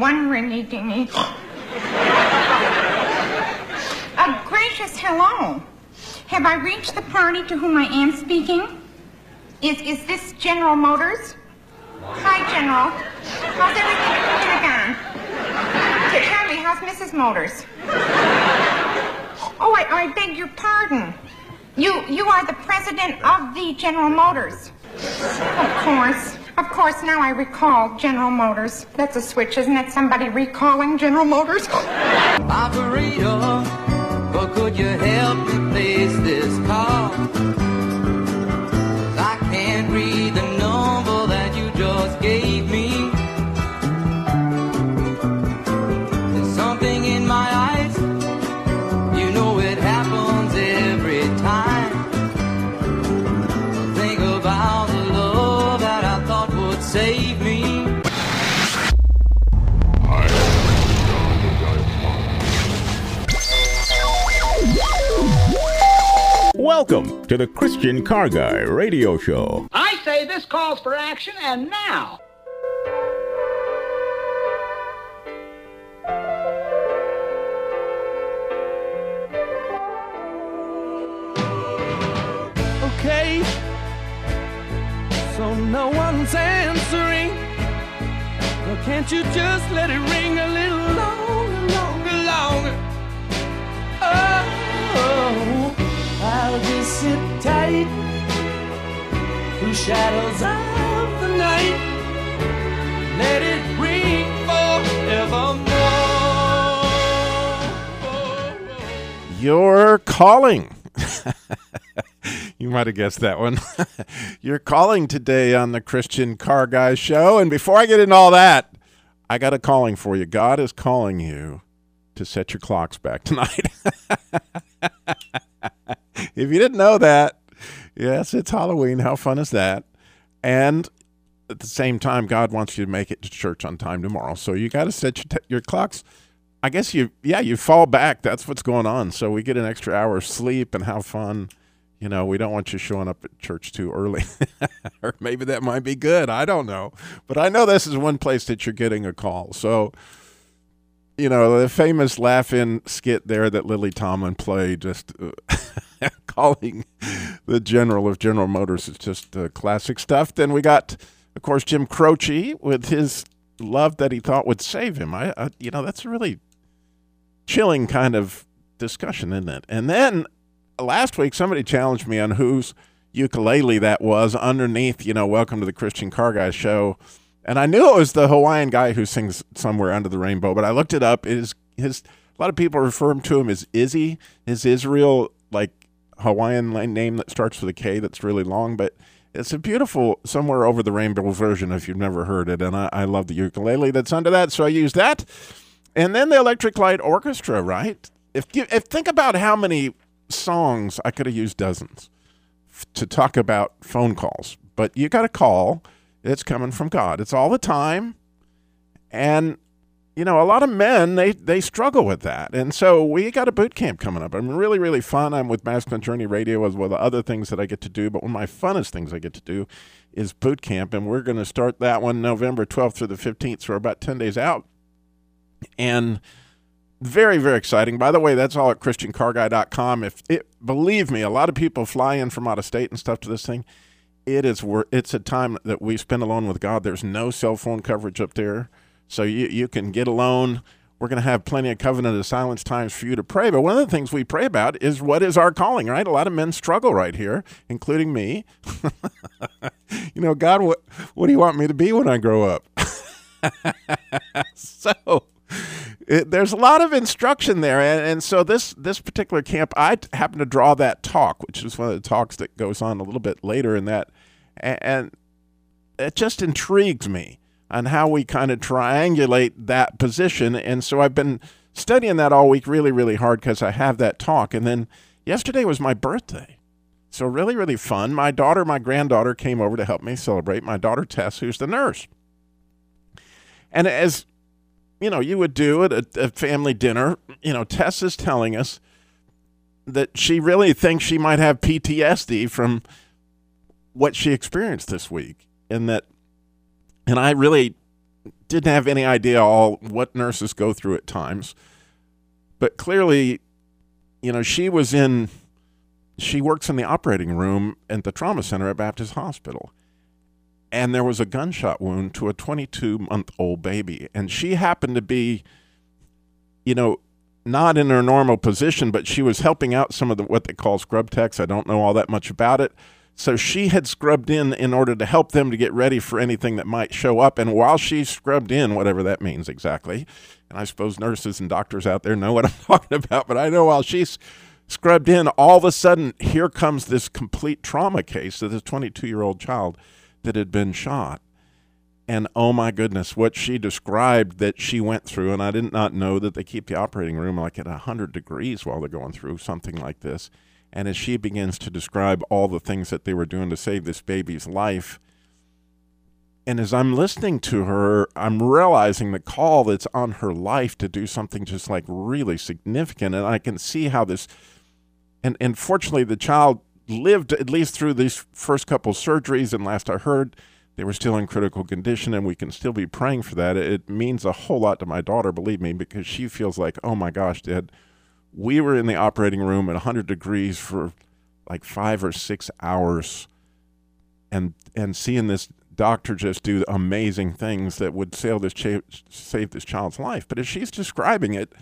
one really dingy. A gracious hello. Have I reached the party to whom I am speaking? Is, is this General Motors? Hi, General. How's everything at the Pentagon? Tell me, how's Mrs. Motors? Oh, I, I beg your pardon. You, you are the president of the General Motors. Of course. Of course, now I recall General Motors. That's a switch, isn't it? Somebody recalling General Motors? Operator, but could you help this? Welcome to the Christian Car Guy Radio Show. I say this calls for action, and now. okay. So no one's answering. Well, can't you just let it ring a little through shadows of the night. Let it ring forevermore. You're calling. you might have guessed that one. You're calling today on the Christian Car Guy Show. And before I get into all that, I got a calling for you. God is calling you to set your clocks back tonight. if you didn't know that, yes, it's Halloween. How fun is that? And at the same time, God wants you to make it to church on time tomorrow. So you got to set your, t- your clocks. I guess you, yeah, you fall back. That's what's going on. So we get an extra hour of sleep and have fun. You know, we don't want you showing up at church too early. or maybe that might be good. I don't know. But I know this is one place that you're getting a call. So, you know, the famous Laugh-In skit there that Lily Tomlin played, just uh, calling the general of General Motors is just uh, classic stuff. Then we got, of course, Jim Croce with his love that he thought would save him. I, I you know, that's a really chilling kind of discussion, isn't it? And then last week, somebody challenged me on whose ukulele that was underneath, you know, Welcome to the Christian Car Guy show. And I knew it was the Hawaiian guy who sings somewhere under the rainbow, but I looked it up. It is his a lot of people refer him to him as Izzy, his Israel like Hawaiian name that starts with a K that's really long, but it's a beautiful somewhere over the rainbow version if you've never heard it. And I, I love the ukulele that's under that, so I use that. And then the Electric Light Orchestra, right? If you if think about how many songs I could have used dozens to talk about phone calls, but you got a call. It's coming from God. It's all the time, and you know a lot of men they they struggle with that. And so we got a boot camp coming up. I'm really really fun. I'm with Masculine Journey Radio as well the other things that I get to do. But one of my funnest things I get to do is boot camp, and we're going to start that one November 12th through the 15th. So we're about 10 days out, and very very exciting by the way that's all at christiancarguy.com if it believe me a lot of people fly in from out of state and stuff to this thing it is wor- it's a time that we spend alone with god. There's no cell phone coverage up there. So you, you can get alone. We're going to have plenty of covenant of silence times for you to pray. But one of the things we pray about is what is our calling right? A lot of men struggle right here including me. You know god what, what do you want me to be when i grow up? So it, there's a lot of instruction there, and, and so this this particular camp, I happen to draw that talk, which is one of the talks that goes on a little bit later in that, and, and it just intrigues me on how we kind of triangulate that position, and so I've been studying that all week, really, really hard because I have that talk, and then yesterday was my birthday. So really, really fun. My daughter, my granddaughter came over to help me celebrate. My daughter Tess, who's the nurse. And as you know, you would do at a, a family dinner. You know, Tess is telling us that she really thinks she might have PTSD from what she experienced this week, and that, and I really didn't have any idea all what nurses go through at times. But clearly, you know, she was in she works in the operating room at the trauma center at Baptist Hospital. And there was a gunshot wound to a 22 month old baby. And she happened to be, you know, not in her normal position, but she was helping out some of the what they call scrub techs. I don't know all that much about it. So she had scrubbed in in order to help them to get ready for anything that might show up. And while she scrubbed in, whatever that means exactly, and I suppose nurses and doctors out there know what I'm talking about, but I know while she's scrubbed in, all of a sudden, here comes this complete trauma case of this 22 year old child that had been shot. And oh my goodness, what she described that she went through, and I did not know that they keep the operating room like at 100 degrees while they're going through something like this. And as she begins to describe all the things that they were doing to save this baby's life, and as I'm listening to her, I'm realizing the call that's on her life to do something just like really significant. And I can see how this, and, and fortunately, the child lived at least through these first couple surgeries. And last I heard, they were still in critical condition, and we can still be praying for that. It means a whole lot to my daughter, believe me, because she feels like, oh my gosh, Dad, we were in the operating room at 100 degrees for like five or six hours, and and seeing this doctor just do amazing things that would save this cha- save this child's life. But as she's describing it,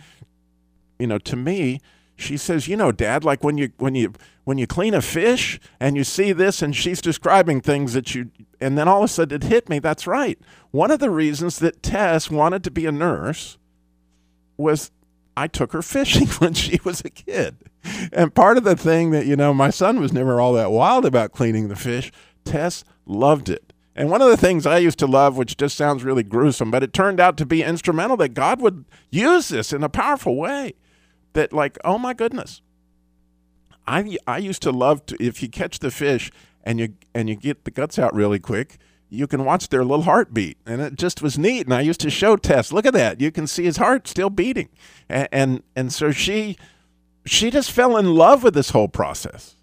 you know, to me, she says, "You know, Dad, like when you when you when you clean a fish and you see this, and she's describing things that you, and then all of a sudden it hit me. That's right. One of the reasons that Tess wanted to be a nurse was I took her fishing when she was a kid." And part of the thing that, you know, my son was never all that wild about cleaning the fish. Tess loved it. And one of the things I used to love, which just sounds really gruesome, but it turned out to be instrumental that God would use this in a powerful way. That, like, oh my goodness. I, I used to love to, if you catch the fish and you, and you get the guts out really quick, you can watch their little heartbeat. And it just was neat. And I used to show Tess, look at that. You can see his heart still beating. And, and, and so she, she just fell in love with this whole process.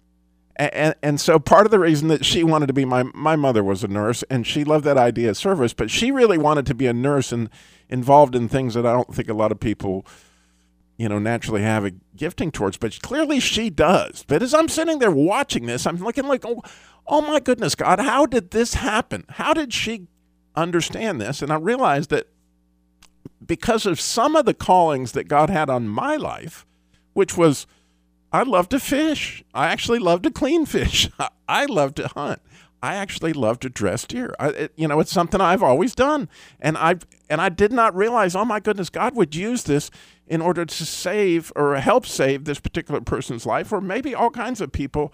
And, and so part of the reason that she wanted to be my my mother was a nurse and she loved that idea of service, but she really wanted to be a nurse and involved in things that I don't think a lot of people, you know, naturally have a gifting towards. But clearly she does. But as I'm sitting there watching this, I'm looking like, oh, oh my goodness, God, how did this happen? How did she understand this? And I realized that because of some of the callings that God had on my life, which was I love to fish. I actually love to clean fish. I love to hunt. I actually love to dress deer. I, it, you know, it's something I've always done, and I and I did not realize. Oh my goodness, God would use this in order to save or help save this particular person's life, or maybe all kinds of people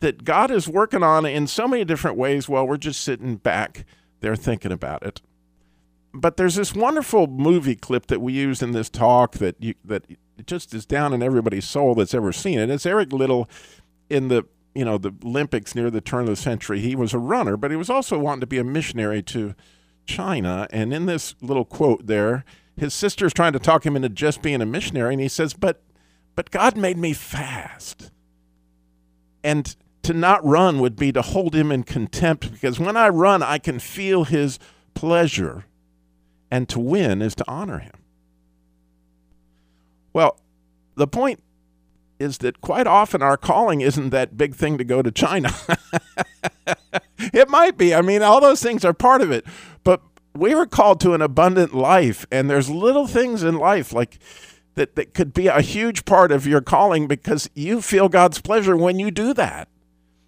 that God is working on in so many different ways. While we're just sitting back there thinking about it. But there's this wonderful movie clip that we use in this talk that you, that just is down in everybody's soul that's ever seen it. It's Eric Liddell in the you know the Olympics near the turn of the century. He was a runner, but he was also wanting to be a missionary to China. And in this little quote there, his sister's trying to talk him into just being a missionary, and he says, "But, but God made me fast, and to not run would be to hold Him in contempt because when I run, I can feel His pleasure, and to win is to honor Him." Well, the point is that quite often our calling isn't that big thing to go to China. it might be. I mean, all those things are part of it. But we were called to an abundant life, and there's little things in life like that that could be a huge part of your calling because you feel God's pleasure when you do that.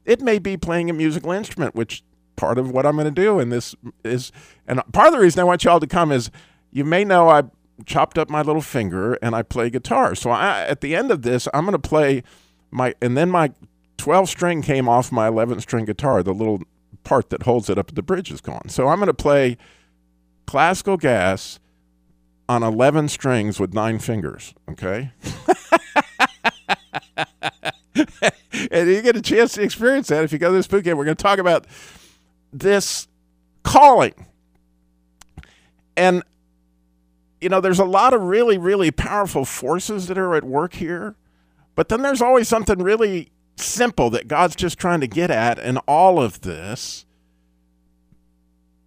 It may be playing a musical instrument, which part of what I'm going to do, and this is, and part of the reason I want y'all to come is you may know I chopped up my little finger and I play guitar. So I, at the end of this, I'm going to play my, and then my 12 string came off my 11 string guitar. The little part that holds it up at the bridge is gone. So I'm going to play classical gas on 11 strings with nine fingers. Okay. and you get a chance to experience that if you go to this boot camp. We're going to talk about this calling. And you know, there's a lot of really, really powerful forces that are at work here. But then there's always something really simple that God's just trying to get at in all of this.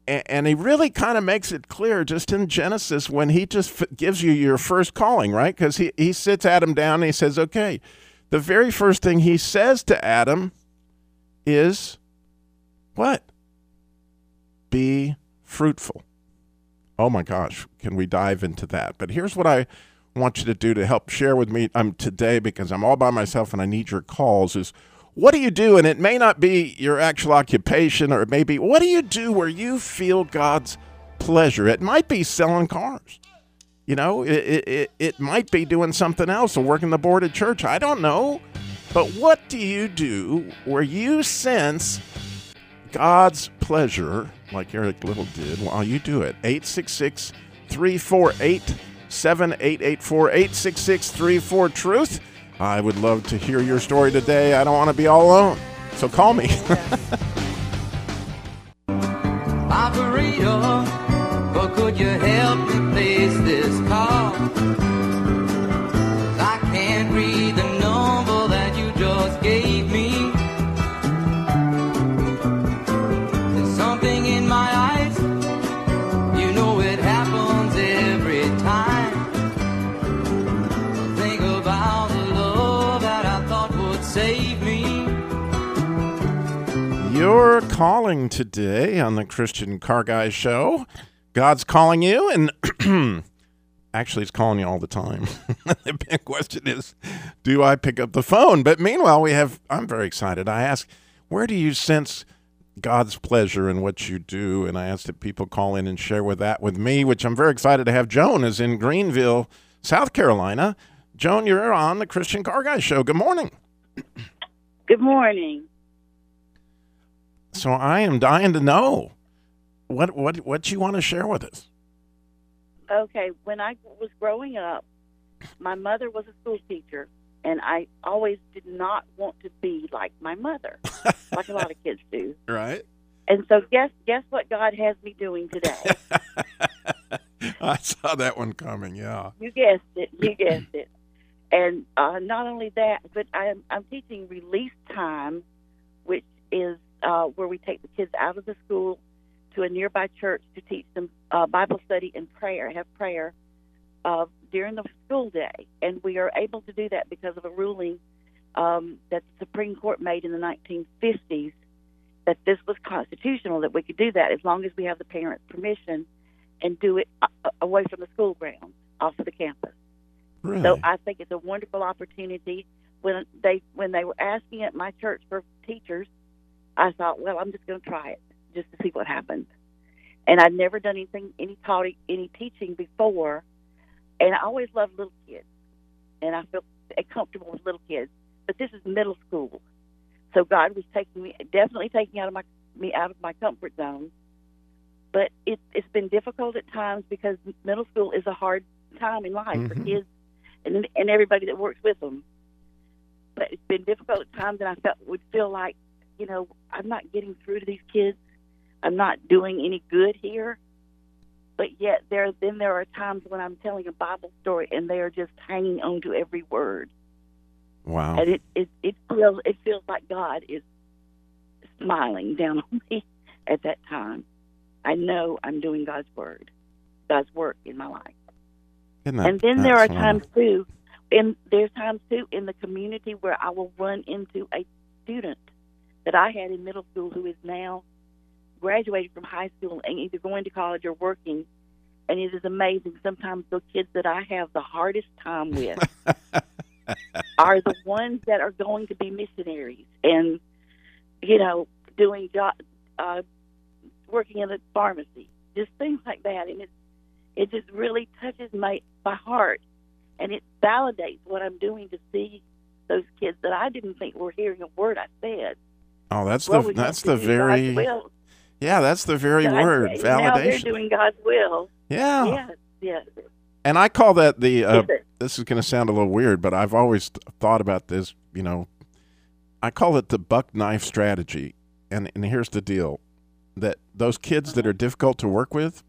And he really kind of makes it clear just in Genesis when he just f- gives you your first calling, right? Because he, he sits Adam down and he says, okay, the very first thing he says to Adam is what? Be fruitful. Oh my gosh, can we dive into that? But here's what I want you to do to help share with me um, today because I'm all by myself and I need your calls is what do you do? And it may not be your actual occupation or it may be what do you do where you feel God's pleasure? It might be selling cars. You know, it, it, it, might be doing something else or working the board at church. I don't know. But what do you do where you sense God's pleasure, like Eric Liddell did, while you do it? 866 348 7884 866 34 Truth. I would love to hear your story today. I don't want to be all alone. So call me. But could you help me place this? You're calling today on the Christian Car Guy Show. God's calling you, and actually, He's calling you all the time. the big question is, do I pick up the phone? But meanwhile, we have, I'm very excited. I ask, where do you sense God's pleasure in what you do? And I ask that people call in and share with that with me, which I'm very excited to have. Joan is in Greenville, South Carolina. Joan, you're on the Christian Car Guy Show. Good morning. Good morning. So I am dying to know what what what you want to share with us. Okay, when I was growing up, my mother was a school teacher, and I always did not want to be like my mother, like a lot of kids do. Right. And so, guess guess what God has me doing today? I saw that one coming. Yeah. you guessed it. You guessed it. And uh, not only that, but I'm, I'm teaching release time, which is uh, where we take the kids out of the school to a nearby church to teach them uh, Bible study and prayer, have prayer uh, during the school day. And we are able to do that because of a ruling um, that the Supreme Court made in the 1950s that this was constitutional, that we could do that as long as we have the parents' permission and do it uh, away from the school grounds, off of the campus. Really. So I think it's a wonderful opportunity. When they when they were asking at my church for teachers, I thought, well, I'm just going to try it just to see what happens. And I'd never done anything, any taught, any teaching before, and I always loved little kids, and I felt comfortable with little kids. But this is middle school, so God was taking me, definitely taking out of my me out of my comfort zone. But it, it's been difficult at times because middle school is a hard time in life for Mhm. kids and and everybody that works with them. But it's been difficult at times, and I felt would feel like, you know, I'm not getting through to these kids. I'm not doing any good here. But yet, there then there are times when I'm telling a Bible story, and they are just hanging on to every word, wow. and it it it feels it feels like God is smiling down on me at that time. I know I'm doing God's word, God's work in my life. That- and then there are times too, and there's times too in the community where I will run into a student that I had in middle school who is now graduated from high school and either going to college or working. And it is amazing. Sometimes the kids that I have the hardest time with are the ones that are going to be missionaries and, you know, doing job, uh, working in a pharmacy, just things like that. And it, it just really touches my my heart, and it validates what I'm doing to see those kids that I didn't think were hearing a word I said. Oh, that's Well, the that's the very yeah that's the very word Now they're doing God's will. Yeah. Yes, yes. And I call that the. Uh, Is this is going to sound a little weird, but I've always thought about this. You know, I call it the buck knife strategy. And and here's the deal: that those kids that are difficult to work with,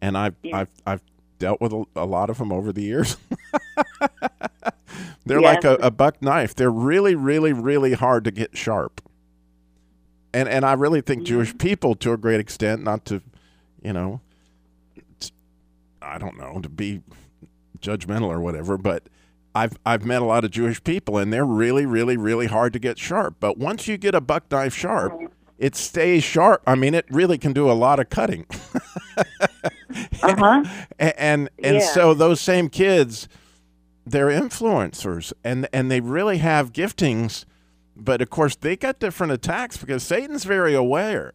and I've Yeah. I've I've dealt with a, a lot of them over the years. They're Yeah. like a, a buck knife. They're really, really, really hard to get sharp. and and I really think Jewish people, to a great extent, not to, you know, I don't know, to be judgmental or whatever, but I've I've met a lot of Jewish people, and they're really, really, really hard to get sharp. But once you get a buck knife sharp, it stays sharp. I mean, it really can do a lot of cutting. Uh huh. and and, and Yeah. so those same kids they're influencers and and they really have giftings but of course they got different attacks because satan's very aware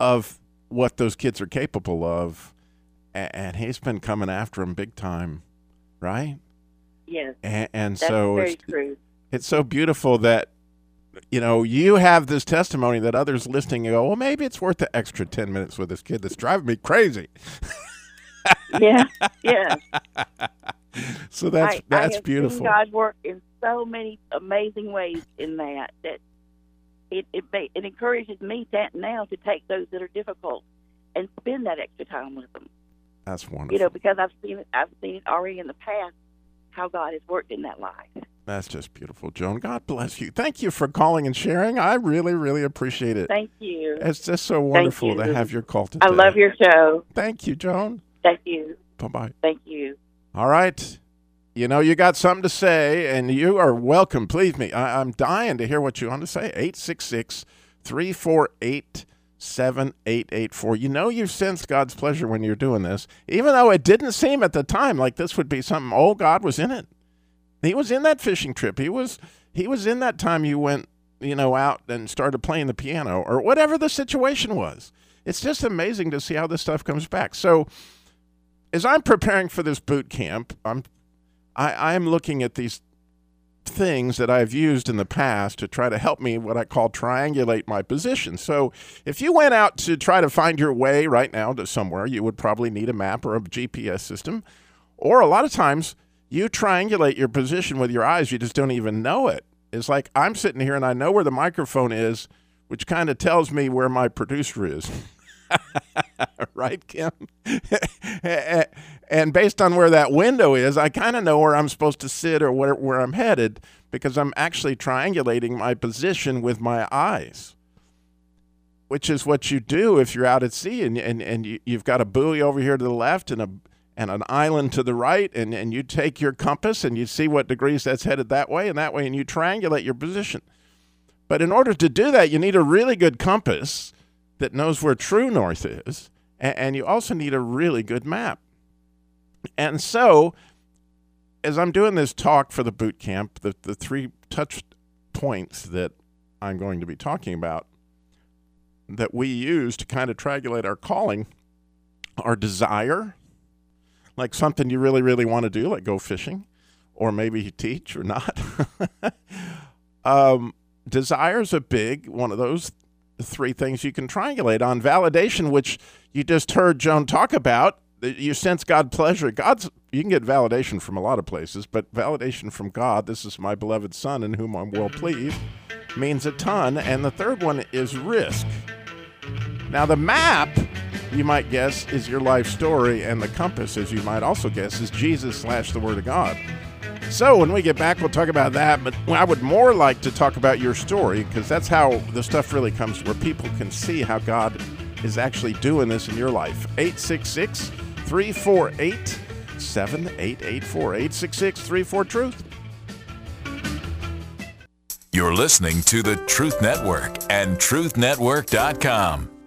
of what those kids are capable of a- and he's been coming after them big time right Yes. and, and That's so very it's, true. it's so beautiful that you know you have this testimony that others listening go well maybe it's worth the extra 10 minutes with this kid that's driving me crazy Yeah. Yeah. so that's I, I that's have beautiful Seen God work in so many amazing ways in that that it it, it encourages me that now to take those that are difficult and spend that extra time with them. that's wonderful You know, because I've seen it. I've seen it already in the past how God has worked in that life. That's just beautiful, Joan. God bless you. Thank you for calling and sharing. I really, really appreciate it. Thank you. It's just so wonderful to have your call today. I love your show. Thank you, Joan. Thank you. Bye bye. Thank you. All right. You know, you got something to say, and you are welcome. Please me. I, I'm dying to hear what you want to say. 866 348 7884. You know, you've sensed God's pleasure when you're doing this, even though it didn't seem at the time like this would be something, oh, God was in it. He was in that fishing trip. He was he was in that time you went, you know, out and started playing the piano or whatever the situation was. It's just amazing to see how this stuff comes back. So, as I'm preparing for this boot camp, I'm I I'm looking at these things that I've used in the past to try to help me what I call triangulate my position. So, if you went out to try to find your way right now to somewhere, you would probably need a map or a GPS system. Or a lot of times you triangulate your position with your eyes, you just don't even know it. It's like I'm sitting here and I know where the microphone is, which kind of tells me where my producer is. right, Kim? and based on where that window is, I kind of know where I'm supposed to sit or where, where I'm headed because I'm actually triangulating my position with my eyes, which is what you do if you're out at sea and, and, and you, you've got a buoy over here to the left and a and an island to the right, and, and you take your compass and you see what degrees that's headed that way and that way, and you triangulate your position. But in order to do that, you need a really good compass that knows where true north is, and, you also need a really good map. And so, as I'm doing this talk for the boot camp, the, the three touch points that I'm going to be talking about that we use to kind of triangulate our calling our desire, like something you really, really want to do, like go fishing, or maybe you teach or not. um, desire is a big one of those three things you can triangulate on. Validation, which you just heard Joan talk about, you sense God pleasure. God's you can get validation from a lot of places, but validation from God, this is my beloved son in whom I'm well pleased, means a ton. And the third one is risk. Now the map, you might guess, is your life story, and the compass, as you might also guess, is Jesus slash the Word of God. So when we get back, we'll talk about that. But I would more like to talk about your story because that's how the stuff really comes, where people can see how God is actually doing this in your life. 866 348 7884. 866 34 Truth. You're listening to the Truth Network and truthnetwork.com.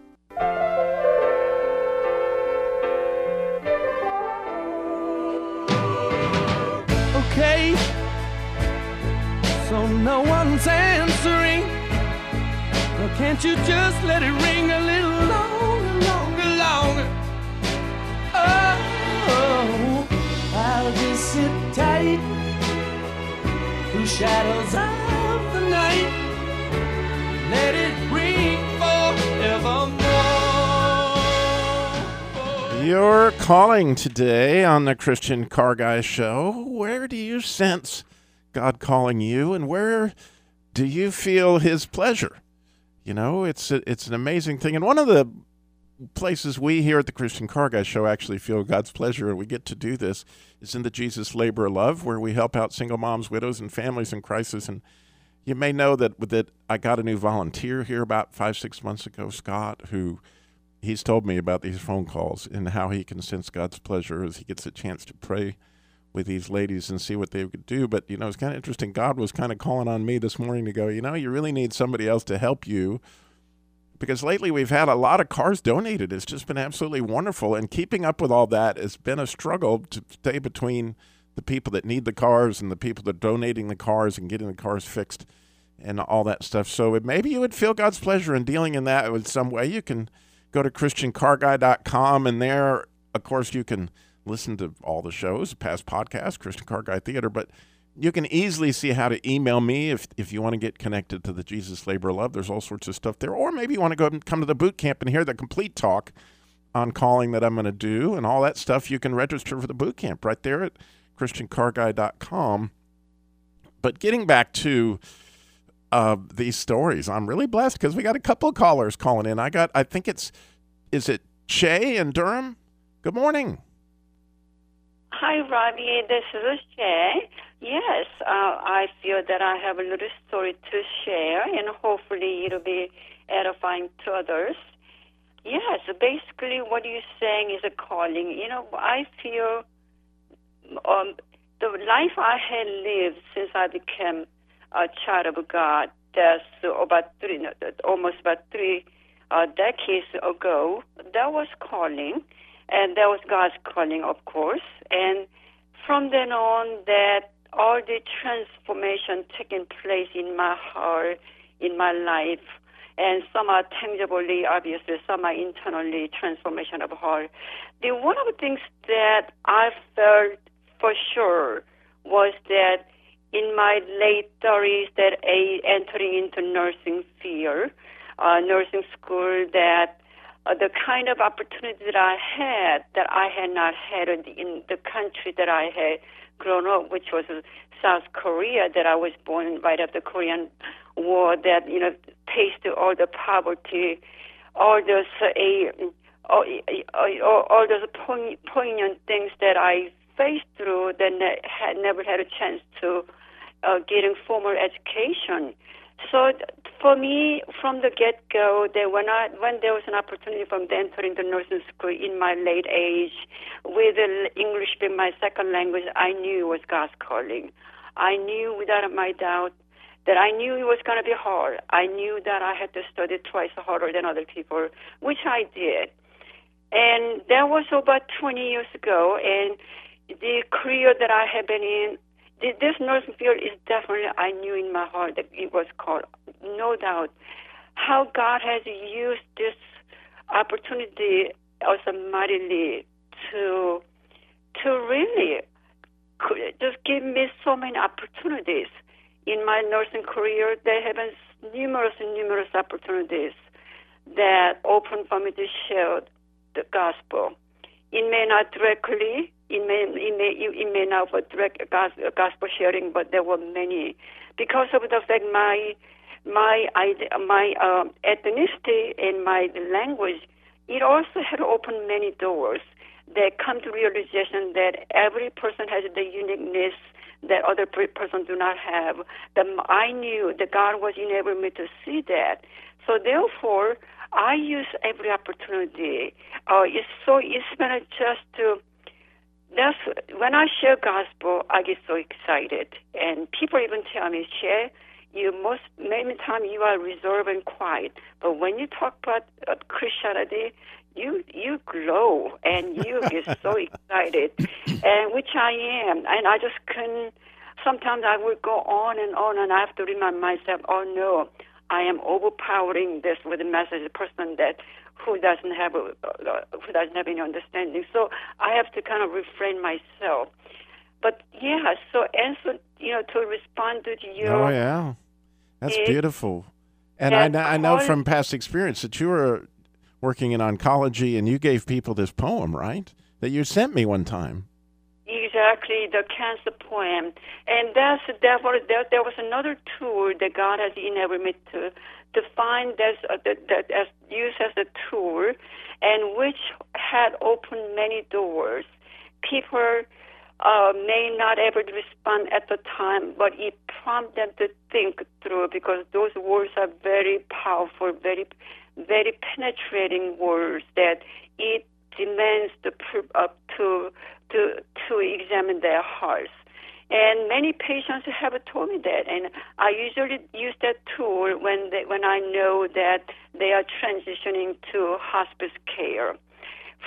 can't you just let it ring a little longer, longer, longer? Oh, I'll just sit tight through shadows of the night. Let it ring forevermore. You're calling today on the Christian Car Guy Show. Where do you sense God calling you, and where do you feel His pleasure? You know, it's a, it's an amazing thing, and one of the places we here at the Christian Car Guy Show actually feel God's pleasure, and we get to do this, is in the Jesus Labor Love, where we help out single moms, widows, and families in crisis. And You may know that that I got a new volunteer here about five six months ago, Scott, who he's told me about these phone calls and how he can sense God's pleasure as he gets a chance to pray with these ladies and see what they could do. But you know, it's kind of interesting. God was kind of calling on me this morning to go. You know, you really need somebody else to help you because lately we've had a lot of cars donated. It's just been absolutely wonderful, and keeping up with all that has been a struggle to stay between the people that need the cars and the people that are donating the cars and getting the cars fixed and all that stuff. So maybe you would feel God's pleasure in dealing in that with some way. You can go to christiancarguy.com and there, of course, you can listen to all the shows, past podcasts, Christian Car Guy Theater, but you can easily see how to email me if, if you want to get connected to the Jesus Labor Love. There's all sorts of stuff there. Or maybe you want to go and come to the boot camp and hear the complete talk on calling that I'm going to do and all that stuff. You can register for the boot camp right there at christiancarguy.com. But getting back to uh, these stories, I'm really blessed because we got a couple of callers calling in. I got, I think it's, is it Che in Durham? Good morning. Hi, Robbie. This is Shay. Yes, uh, I feel that I have a little story to share, and hopefully it'll be edifying to others. Yes, basically what you're saying is a calling. You know, I feel um, the life I had lived since I became a child of God. That's about three, almost about three uh, decades ago. That was calling and that was God's calling, of course. And from then on, that all the transformation taking place in my heart, in my life, and some are tangibly, obviously, some are internally transformation of heart. The one of the things that I felt for sure was that in my late 30s, that a, entering into nursing field, uh, nursing school, that uh, the kind of opportunity that I had that I had not had in the in the country that I had grown up, which was South Korea, that I was born right after the Korean War, that, you know, tasted all the poverty, all those, uh, all, all, all those poignant things that I faced through that had never had a chance to uh, getting formal education. So for me, from the get-go, that when I when there was an opportunity for me to enter the nursing school in my late age, with English being my second language, I knew it was God's calling. I knew without my doubt that I knew it was going to be hard. I knew that I had to study twice harder than other people, which I did. And that was about 20 years ago. And the career that I had been in, this nursing field is definitely, I knew in my heart that it was called, no doubt. How God has used this opportunity also mightily to to really just give me so many opportunities in my nursing career. There have been numerous and numerous opportunities that open for me to share the gospel. It may not directly it may it may it may not for direct gospel sharing, but there were many because of the fact my my my uh, ethnicity and my language. It also had opened many doors. That come to realization that every person has the uniqueness that other person do not have. That I knew that God was enabling me to see that. So therefore, I use every opportunity. Uh, it's so it's been just to that's when I share gospel, I get so excited, and people even tell me, "Share, you most many times you are reserved and quiet, but when you talk about uh, Christianity, you you glow and you get so excited, and which I am, and I just couldn't. Sometimes I would go on and on, and I have to remind myself, "Oh no, I am overpowering this with a message, a person that who doesn't have a, uh, who doesn't have any understanding. So I have to kind of refrain myself. But yeah, so answer, you know, to respond to your. Oh yeah, that's beautiful. And I, I know from past experience that you were working in oncology and you gave people this poem, right? That you sent me one time. Exactly, the cancer poem, and that's that was there, there was another tool that God has enabled me to defined as uh, that, that as used as a tool, and which had opened many doors. People uh, may not to respond at the time, but it prompts them to think through because those words are very powerful, very, very penetrating words that it demands the uh, to to to examine their hearts. And many patients have told me that, and I usually use that tool when they, when I know that they are transitioning to hospice care.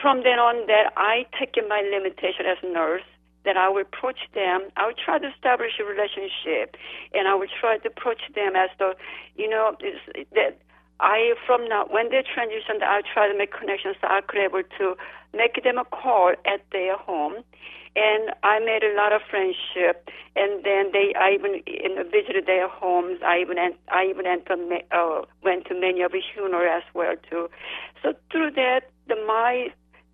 From then on, that I take in my limitation as a nurse, that I will approach them. I will try to establish a relationship, and I will try to approach them as though, you know, that I from now when they transition, I try to make connections. So I could able to make them a call at their home and I made a lot of friendship. And then they, I even in, visited their homes. I even, I even entered, uh, went to many of the funerals as well too. So through that, the my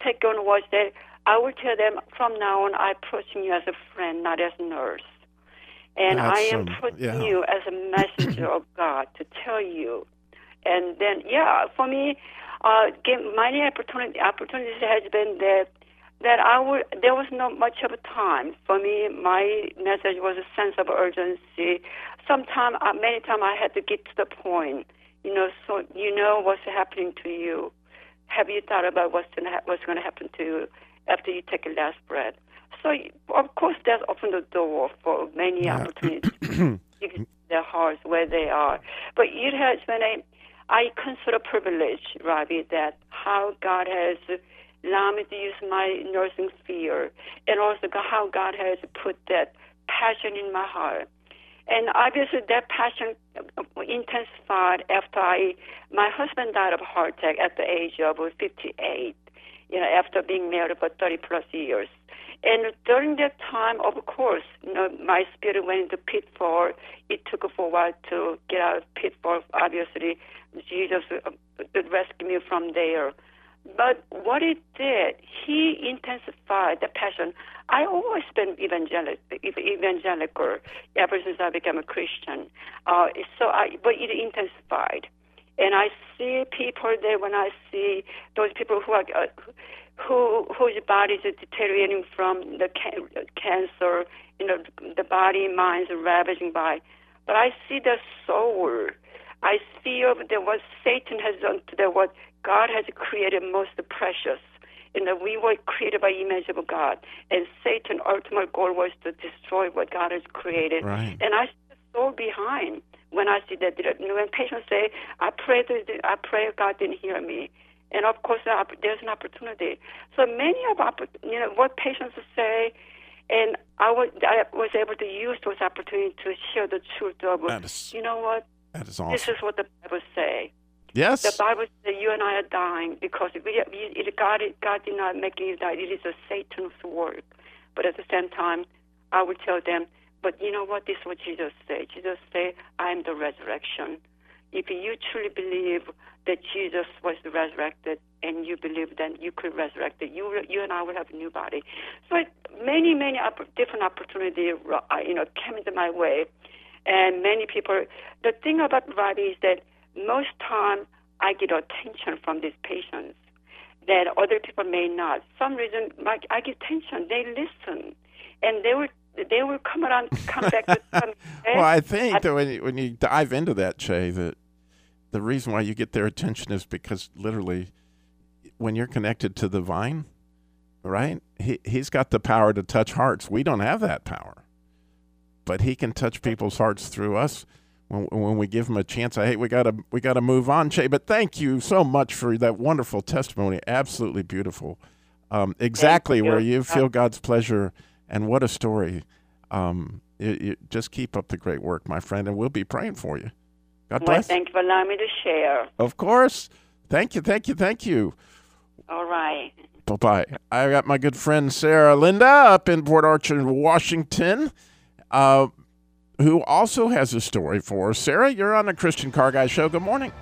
take on was that I would tell them from now on, I'm approaching you as a friend, not as a nurse. And That's, I am approaching yeah. you as a messenger of God to tell you. And then, yeah, for me, uh, many opportunity, opportunities has been that that I would, there was not much of a time. For me, my message was a sense of urgency. Sometimes, uh, many times I had to get to the point, you know, so you know what's happening to you. Have you thought about what's going to, ha- what's going to happen to you after you take a last breath? So, of course, that's opened the door for many opportunities to give their hearts where they are. But it has been a, I consider a privilege, Robbie, that how God has allowed me to use my nursing fear, and also how God has put that passion in my heart. And obviously, that passion uh, intensified after I, my husband died of heart attack at the age of 58. You know, after being married for 30 plus years. And during that time, of course, you know, my spirit went into pitfall. It took for a while to get out of pitfall. Obviously, Jesus uh, rescued me from there. But what it did, he intensified the passion. I always been evangelic, evangelical ever since I became a Christian. Uh, so I, but it intensified, and I see people there when I see those people who are uh, who whose bodies are deteriorating from the ca- cancer, you know, the body, minds are ravaging by. But I see the soul. I feel that what Satan has done to the what God has created most precious. And that we were created by image of God. And Satan's ultimate goal was to destroy what God has created. Right. And I see so behind when I see that. You know, when patients say, I pray, to, I pray God didn't hear me. And of course, there's an opportunity. So many of our, you know, what patients say, and I was, I was able to use those opportunities to share the truth of, is- you know what, That is awesome. this is what the Bible say. Yes. The Bible says you and I are dying because we, we, it, God, God did not make you die. It is a Satan's work. But at the same time, I would tell them, but you know what? This is what Jesus said. Jesus said, I am the resurrection. If you truly believe that Jesus was resurrected and you believe that you could resurrect it, you, you and I will have a new body. So it, many, many opp- different opportunities, uh, you know, came into my way. And many people, the thing about Robbie is that most time I get attention from these patients that other people may not. Some reason, like I get attention. They listen, and they will they will come around, come back to some. Well, I think that when you, when you dive into that, Che, that the reason why you get their attention is because literally, when you're connected to the vine, right? He he's got the power to touch hearts. We don't have that power, but he can touch people's hearts through us when when we give him a chance. I hate we gotta we gotta move on, Che. But thank you so much for that wonderful testimony. Absolutely beautiful. Um, exactly you. where you feel God's pleasure, and what a story. Um, you, you just keep up the great work, my friend, and we'll be praying for you. God Well, thank you for allowing me to share. Of course. Thank you, thank you, thank you. All right. Bye bye. I got my good friend Sarah Linda up in Port Arthur, Washington, uh, who also has a story for us. Sarah, you're on the Christian Car Guy Show. Good morning.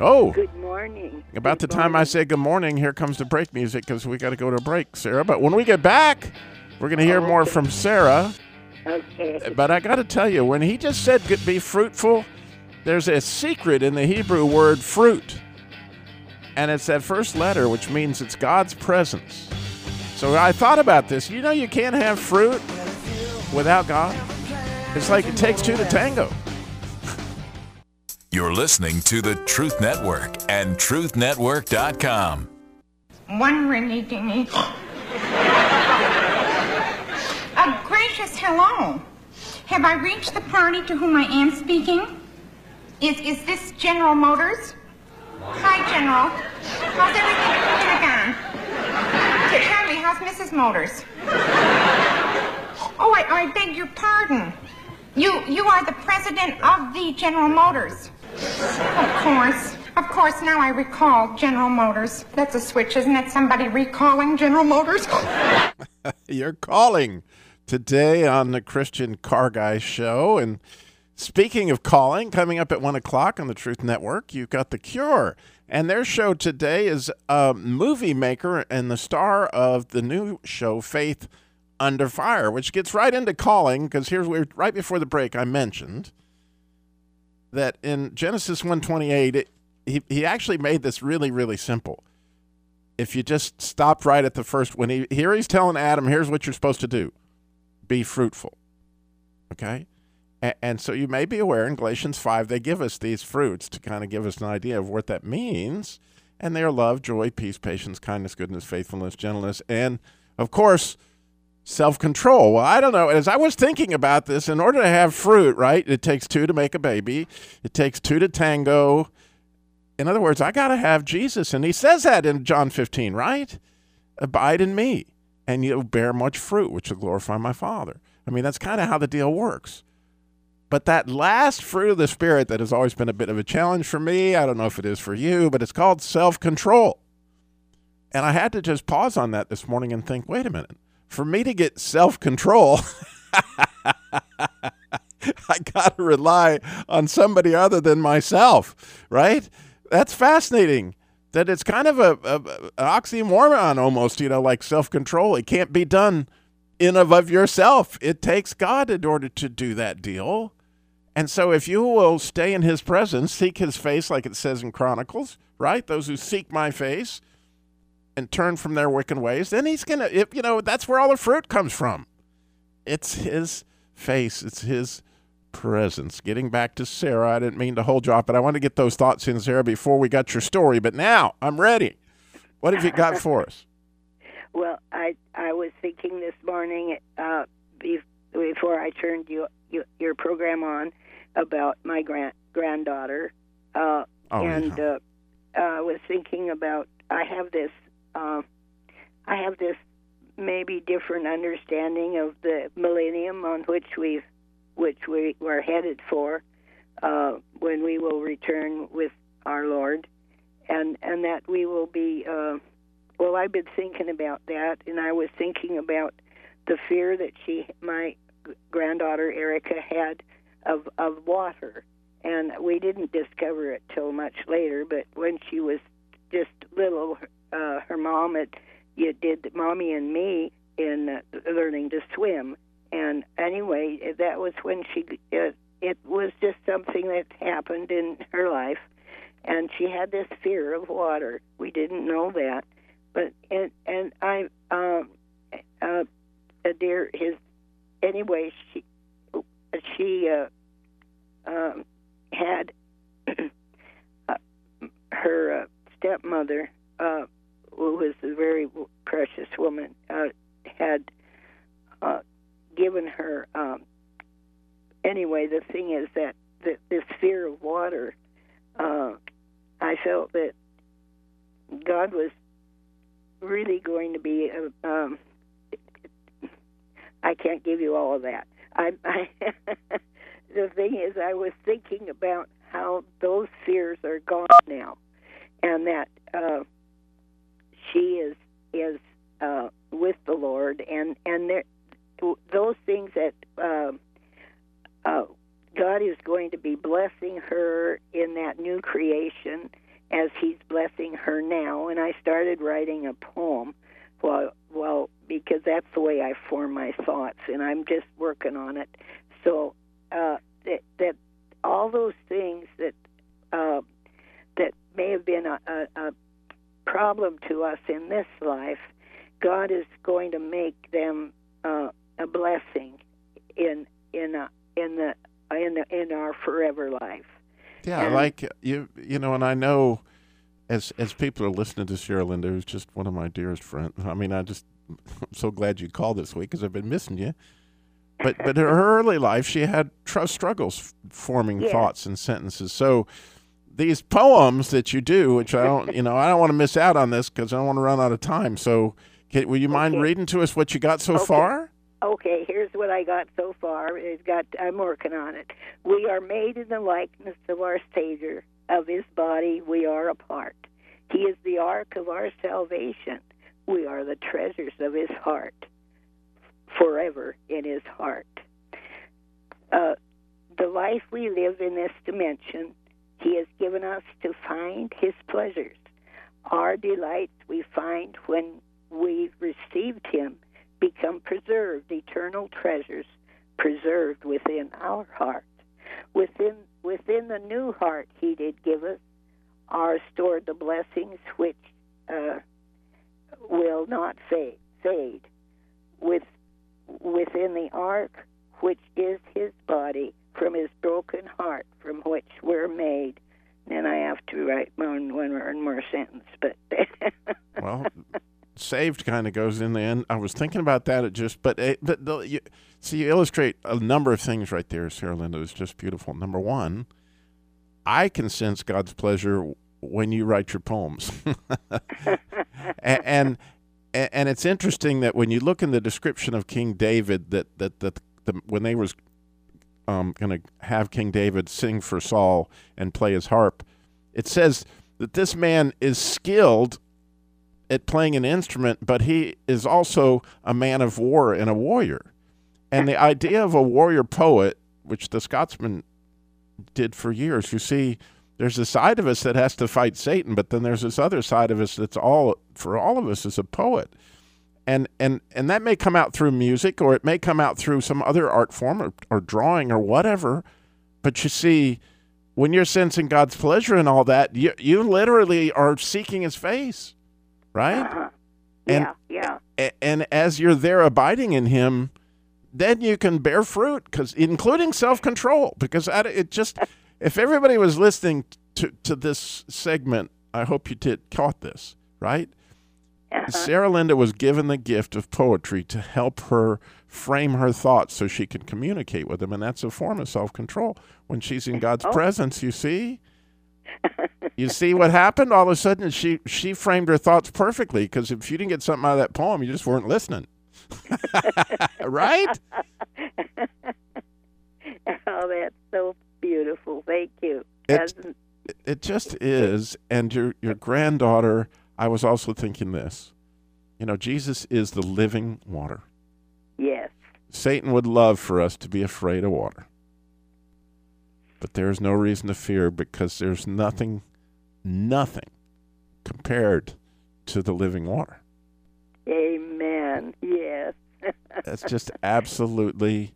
Oh, Good morning. about the Good time I say good morning, here comes the break music because we got to go to a break, Sarah. But when we get back, we're going to hear more from Sarah. Okay. But I got to tell you, when he just said be fruitful, there's a secret in the Hebrew word fruit. And it's that first letter, which means it's God's presence. So I thought about this. You know, you can't have fruit without God. It's like it takes two to tango. You're listening to the Truth Network and truthnetwork.com. One really dingy. A gracious hello. Have I reached the party to whom I am speaking? Is is this General Motors? Hi, General. How's everything the Pentagon? Tell me, how's Mrs. Motors? Oh, I, I beg your pardon. You you are the president of the General Motors. Of course. Of course, now I recall General Motors. That's a switch, isn't it? Somebody recalling General Motors? You're calling today on the Christian Car Guy Show. And speaking of calling, coming up at 1 o'clock on the Truth Network, you've got The Cure. And their show today is a movie maker and the star of the new show, Faith Under Fire, which gets right into calling because here's where, right before the break, I mentioned that in Genesis 128, it, he, he actually made this really, really simple if you just stop right at the first when he here he's telling Adam, here's what you're supposed to do. Be fruitful. Okay? And, so you may be aware in Galatians 5 they give us these fruits to kind of give us an idea of what that means. And they are love, joy, peace, patience, kindness, goodness, faithfulness, gentleness, and of course, self-control. Well, I don't know. As I was thinking about this, in order to have fruit, right? It takes two to make a baby. It takes two to tango. In other words, I got to have Jesus. And he says that in John 15, right? Abide in me, and you'll bear much fruit, which will glorify my Father. I mean, that's kind of how the deal works. But that last fruit of the Spirit that has always been a bit of a challenge for me, I don't know if it is for you, but it's called self control. And I had to just pause on that this morning and think wait a minute. For me to get self control, I got to rely on somebody other than myself, right? That's fascinating. That it's kind of a, a, an oxymoron almost, you know, like self control. It can't be done in of of yourself. It takes God in order to do that deal. And so if you will stay in his presence, seek his face, like it says in Chronicles, right? Those who seek my face and turn from their wicked ways, then he's gonna you know, that's where all the fruit comes from. It's his face, it's his presence. Getting back to Sarah, I didn't mean to hold you off, but I want to get those thoughts in, Sarah, before we got your story. But now I'm ready. What have you got for us? Well, I I was thinking this morning uh, be, before I turned you, you your program on about my grand granddaughter, uh, Oh, and uh, I was thinking about I have this uh, I have this maybe different understanding of the millennium on which we've which we were headed for uh, when we will return with our Lord, and and that we will be. Uh, well, I've been thinking about that, and I was thinking about the fear that she, my granddaughter Erica, had of of water, and we didn't discover it till much later. But when she was just little, uh, her mom had you did mommy and me in uh, learning to swim, and anyway, that was when she. Uh, it was just something that happened in her life, and she had this fear of water. We didn't know that, but and and I um uh, uh dear his anyway she she uh um had uh, her uh, stepmother uh who was a very precious woman uh had uh given her um anyway the thing is that, that this fear of water uh I felt that God was really going to be. Uh, um, I can't give you all of that. I, I the thing is, I was thinking about how those fears are gone now, and that uh, she is is uh, with the Lord, and and there, those things that uh, uh, God is going to be blessing her in that new creation as He's blessing her now. And I started writing a poem. Well, well, because that's the way I form my thoughts, and I'm just working on it. So uh, that, that all those things that uh, that may have been a, a, a problem to us in this life, God is going to make them uh, a blessing in in in the in the, in our forever life. Yeah, And- like you, you know, and I know as as people are listening to Cheryl Linda, who's just one of my dearest friends. I mean, I just I'm so glad you called this week because I've been missing you. But but in her early life, she had trust struggles forming Yeah. thoughts and sentences. So these poems that you do, which I don't, you know, I don't want to miss out on this because I don't want to run out of time. So, can, will you mind Okay. reading to us what you got so Okay. far? Okay, here's what I got so far. It's got I'm working on it. We are made in the likeness of our Savior. Of his body we are a part. He is the ark of our salvation. We are the treasures of his heart. Forever in his heart. Uh, the life we live in this dimension, he has given us to find his pleasures. Our delights we find when we've received him become preserved, eternal treasures preserved within our heart. Within within the new heart he did give us are stored the blessings which uh, will not fade. Fade. With within the ark, which is his body, from his broken heart, from which we're made. Then I have to write one one more sentence, but Well, saved kind of goes in the end. I was thinking about that. It just, but it, but the, you, see, you illustrate a number of things right there, Sarah Linda. It's just beautiful. Number one, I can sense God's pleasure when you write your poems, and, and and it's interesting that when you look in the description of King David, that that that the, when they was um, going to have King David sing for Saul and play his harp, it says that this man is skilled at playing an instrument, but he is also a man of war and a warrior. And the idea of a warrior poet, which the Scotsman did for years, you see, there's a side of us that has to fight Satan, but then there's this other side of us that's all for all of us is a poet. And and and that may come out through music or it may come out through some other art form or, or drawing or whatever. But you see, when you're sensing God's pleasure and all that, you you literally are seeking his face. Right? Uh-huh. And- yeah, yeah. And as you're there abiding in him then you can bear fruit because including self-control because it just if everybody was listening to, to this segment i hope you did caught this right Uh-huh. sarah linda was given the gift of poetry to help her frame her thoughts so she can communicate with them and that's a form of self-control when she's in god's Oh. presence you see you see what happened? All of a sudden she she framed her thoughts perfectly because if you didn't get something out of that poem you just weren't listening. Right? Oh, that's so beautiful. Thank you. Hasn't- it just is. And your your granddaughter i was also thinking this. You know jesus is the living water. Yes. satan would love for us to be afraid of water but there's no reason to fear because there's nothing nothing compared to the living water Amen. Yes. that's just absolutely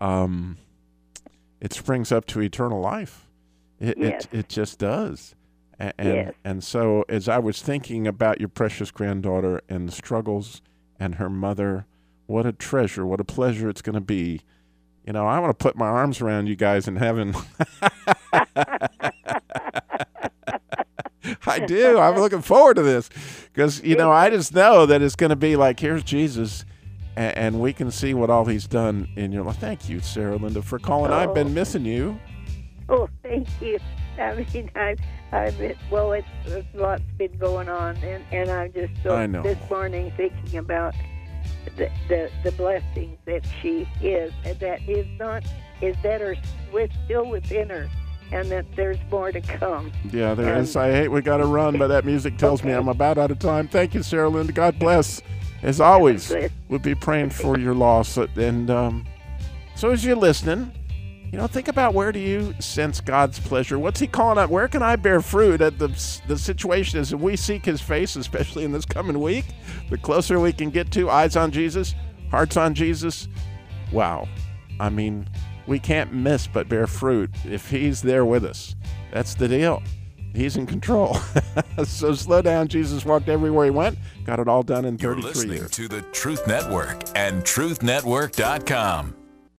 um it springs up to eternal life it Yes. it, it just does and Yes. and so as i was thinking about your precious granddaughter and the struggles and her mother what a treasure what a pleasure it's going to be you know i want to put my arms around you guys in heaven I do. I'm looking forward to this because you know I just know that it's going to be like here's Jesus, and, and we can see what all He's done in your life. Thank you, Sarah Linda, for calling. I've been Oh. missing you. oh, thank you. I mean, I, I've been, well, it's, it's lots been going on, and, and I'm just so this morning thinking about the, the the blessings that she is, and that is not is that are with still within her, and that there's more to come. Yeah, there And- is. I hate we got to run, but that music tells me I'm about out of time. Thank you, Sarah Linda. God bless. As always, we'll be praying for your loss. And um, so as you're listening, you know, think about where do you sense God's pleasure? What's He calling out? Where can I bear fruit? At the the situation is, if we seek His face, especially in this coming week, the closer we can get to eyes on Jesus, hearts on Jesus. Wow, I mean, we can't miss but bear fruit if He's there with us. That's the deal. He's in control. so slow down. Jesus walked everywhere he went, got it all done in 33 You're 33 listening years. to the Truth Network and truthnetwork.com.